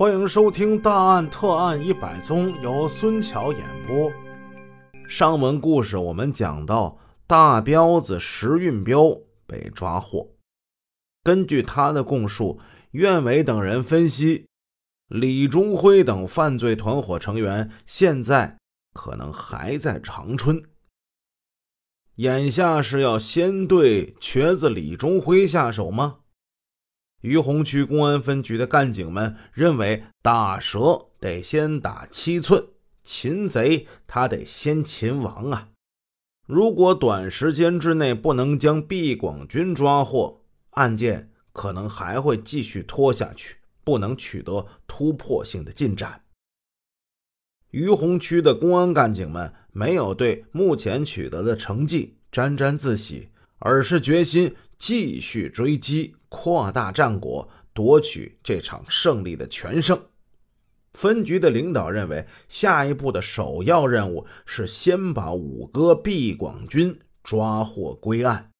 欢迎收听《大案特案一百宗》，由孙桥演播。上文故事我们讲到，大彪子石运彪被抓获。根据他的供述，院伟等人分析，李忠辉等犯罪团伙成员现在可能还在长春。眼下是要先对瘸子李忠辉下手吗？于洪区公安分局的干警们认为，打蛇得先打七寸，擒贼他得先擒王啊！如果短时间之内不能将毕广军抓获，案件可能还会继续拖下去，不能取得突破性的进展。于洪区的公安干警们没有对目前取得的成绩沾沾自喜，而是决心继续追击。扩大战果，夺取这场胜利的全胜。分局的领导认为，下一步的首要任务是先把五哥毕广军抓获归案。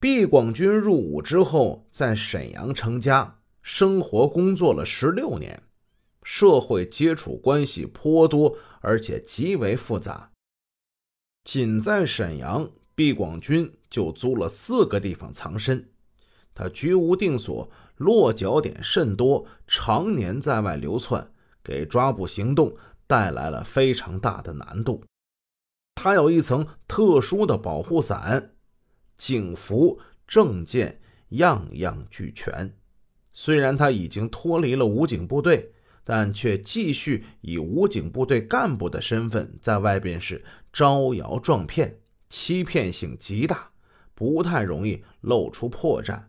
毕广军入伍之后，在沈阳成家，生活工作了十六年，社会接触关系颇多，而且极为复杂。仅在沈阳，毕广军就租了四个地方藏身。他居无定所，落脚点甚多，常年在外流窜，给抓捕行动带来了非常大的难度。他有一层特殊的保护伞，警服、证件样样俱全。虽然他已经脱离了武警部队，但却继续以武警部队干部的身份在外边是招摇撞骗，欺骗性极大，不太容易露出破绽。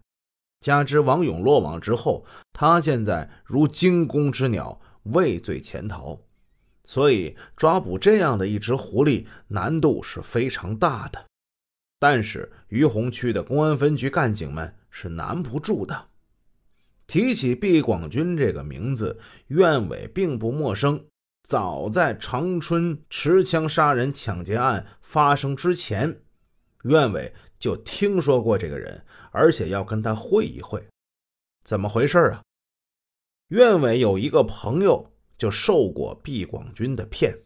加之王勇落网之后，他现在如惊弓之鸟，畏罪潜逃，所以抓捕这样的一只狐狸难度是非常大的。但是于洪区的公安分局干警们是难不住的。提起毕广军这个名字，苑伟并不陌生。早在长春持枪杀人抢劫案发生之前，苑伟。就听说过这个人，而且要跟他会一会。怎么回事啊？苑伟有一个朋友就受过毕广军的骗。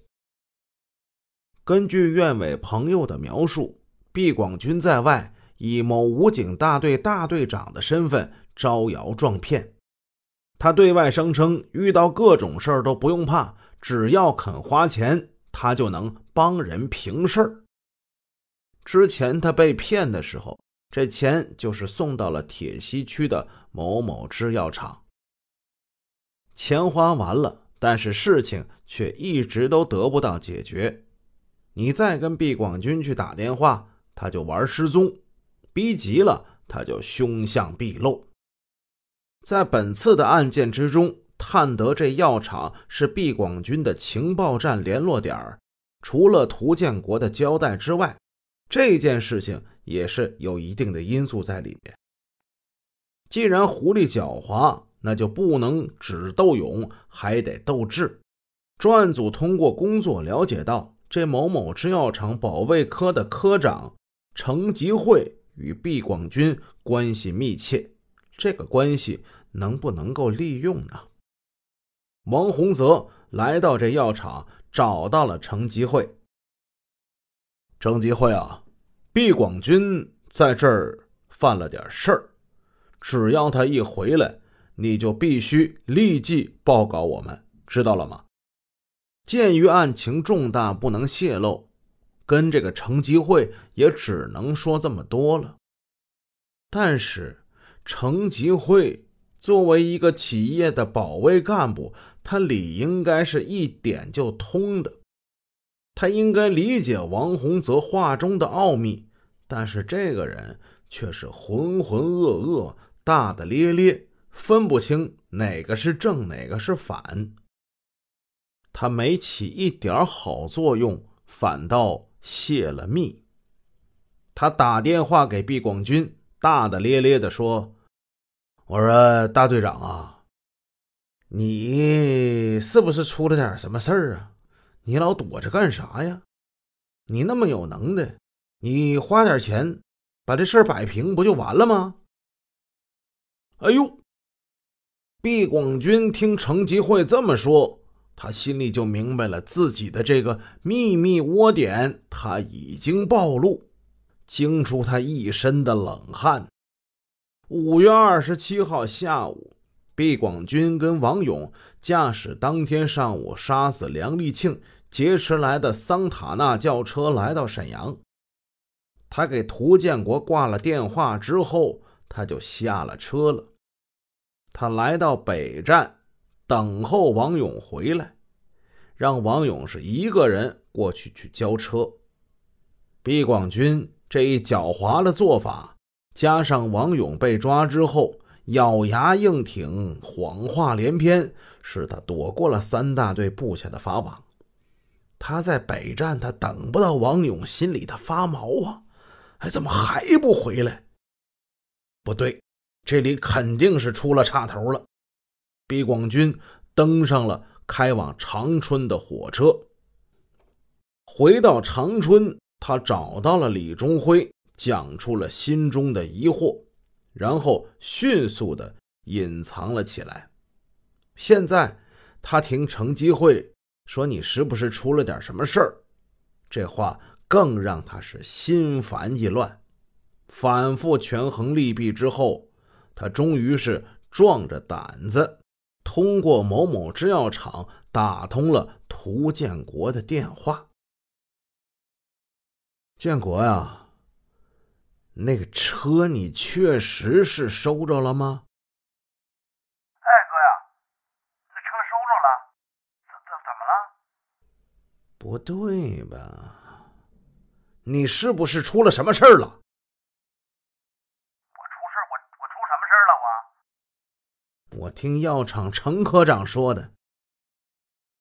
根据苑伟朋友的描述，毕广军在外以某武警大队大队长的身份招摇撞骗。他对外声称，遇到各种事儿都不用怕，只要肯花钱，他就能帮人平事儿。之前他被骗的时候，这钱就是送到了铁西区的某某制药厂。钱花完了，但是事情却一直都得不到解决。你再跟毕广军去打电话，他就玩失踪；逼急了，他就凶相毕露。在本次的案件之中，探得这药厂是毕广军的情报站联络点除了涂建国的交代之外。这件事情也是有一定的因素在里面。既然狐狸狡猾，那就不能只斗勇，还得斗智。专案组通过工作了解到，这某某制药厂保卫科的科长程吉慧与毕广军关系密切，这个关系能不能够利用呢？王洪泽来到这药厂，找到了程吉慧。程吉慧啊。毕广军在这儿犯了点事儿，只要他一回来，你就必须立即报告我们，知道了吗？鉴于案情重大，不能泄露，跟这个程吉会也只能说这么多了。但是，程吉会作为一个企业的保卫干部，他理应该是一点就通的。他应该理解王洪泽话中的奥秘，但是这个人却是浑浑噩噩、大大咧咧，分不清哪个是正，哪个是反。他没起一点好作用，反倒泄了密。他打电话给毕广军，大大咧咧的说：“我说大队长啊，你是不是出了点什么事儿啊？”你老躲着干啥呀？你那么有能耐，你花点钱把这事儿摆平不就完了吗？哎呦！毕广军听程吉慧这么说，他心里就明白了自己的这个秘密窝点，他已经暴露，惊出他一身的冷汗。五月二十七号下午，毕广军跟王勇驾驶当天上午杀死梁立庆劫持来的桑塔纳轿车来到沈阳。他给涂建国挂了电话之后，他就下了车了。他来到北站，等候王勇回来，让王勇是一个人过去去交车。毕广军这一狡猾的做法，加上王勇被抓之后咬牙硬挺、谎话连篇，使他躲过了三大队布下的法网。他在北站，他等不到王勇，心里他发毛啊！哎，怎么还不回来？不对。这里肯定是出了岔头了。毕广军登上了开往长春的火车。回到长春，他找到了李忠辉，讲出了心中的疑惑，然后迅速的隐藏了起来。现在他听程吉会说：“你是不是出了点什么事儿？”这话更让他是心烦意乱。反复权衡利弊之后。他终于是壮着胆子，通过某某制药厂打通了涂建国的电话。建国呀，那个车你确实是收着了吗？哎，哥呀，那车收着了，怎怎怎么了？不对吧？你是不是出了什么事儿了？我出事，我我出什么事儿了？我我听药厂程科长说的，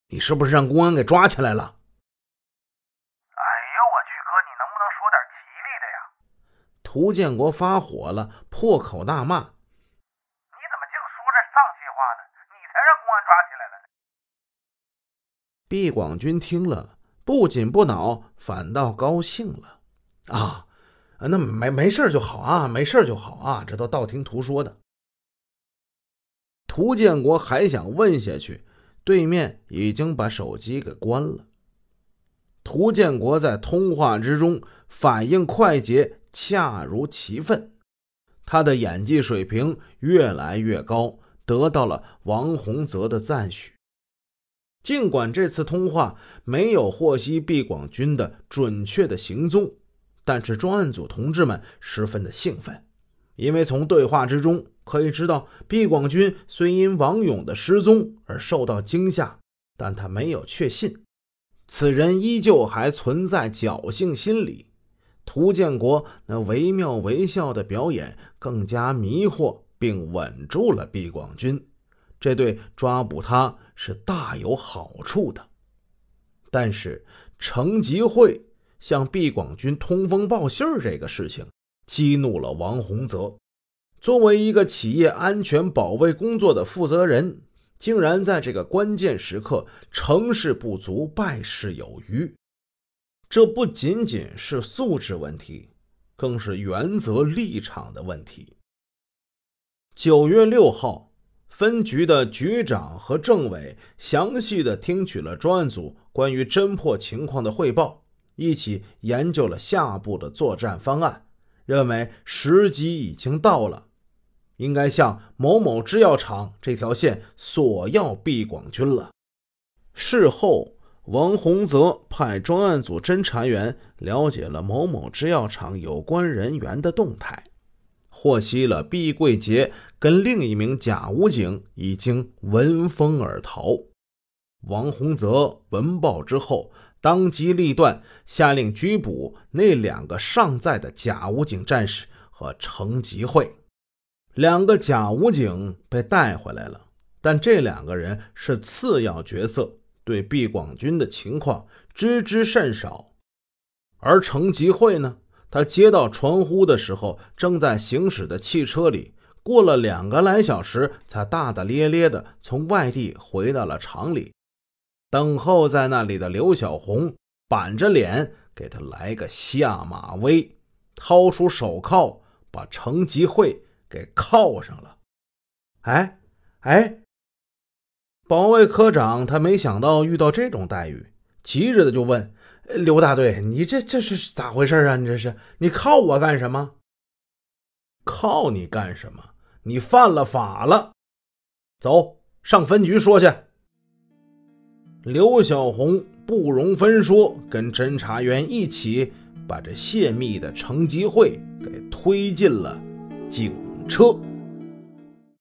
你是不是让公安给抓起来了？哎呦我去，哥，你能不能说点吉利的呀？涂建国发火了，破口大骂：“你怎么净说这丧气话呢？你才让公安抓起来了！”毕广军听了，不紧不恼，反倒高兴了：“啊，那没没事就好啊，没事就好啊，这都道听途说的。”涂建国还想问下去，对面已经把手机给关了。涂建国在通话之中反应快捷，恰如其分，他的演技水平越来越高，得到了王洪泽的赞许。尽管这次通话没有获悉毕广军的准确的行踪，但是专案组同志们十分的兴奋，因为从对话之中。可以知道，毕广军虽因王勇的失踪而受到惊吓，但他没有确信，此人依旧还存在侥幸心理。涂建国那惟妙惟肖的表演更加迷惑并稳住了毕广军，这对抓捕他是大有好处的。但是程吉会向毕广军通风报信儿这个事情，激怒了王洪泽。作为一个企业安全保卫工作的负责人，竟然在这个关键时刻成事不足败事有余，这不仅仅是素质问题，更是原则立场的问题。九月六号，分局的局长和政委详细的听取了专案组关于侦破情况的汇报，一起研究了下步的作战方案，认为时机已经到了。应该向某某制药厂这条线索要毕广军了。事后，王洪泽派专案组侦查员了解了某某制药厂有关人员的动态，获悉了毕桂杰跟另一名假武警已经闻风而逃。王洪泽闻报之后，当机立断，下令拘捕那两个尚在的假武警战士和程吉慧。两个假武警被带回来了，但这两个人是次要角色，对毕广军的情况知之甚少。而程吉慧呢，他接到传呼的时候，正在行驶的汽车里，过了两个来小时，才大大咧咧的从外地回到了厂里。等候在那里的刘小红板着脸给他来个下马威，掏出手铐把程吉慧。给铐上了，哎，哎，保卫科长他没想到遇到这种待遇，急着的就问刘大队：“你这这是咋回事啊？你这是你靠我干什么？靠你干什么？你犯了法了，走上分局说去。”刘小红不容分说，跟侦查员一起把这泄密的程吉会给推进了警车。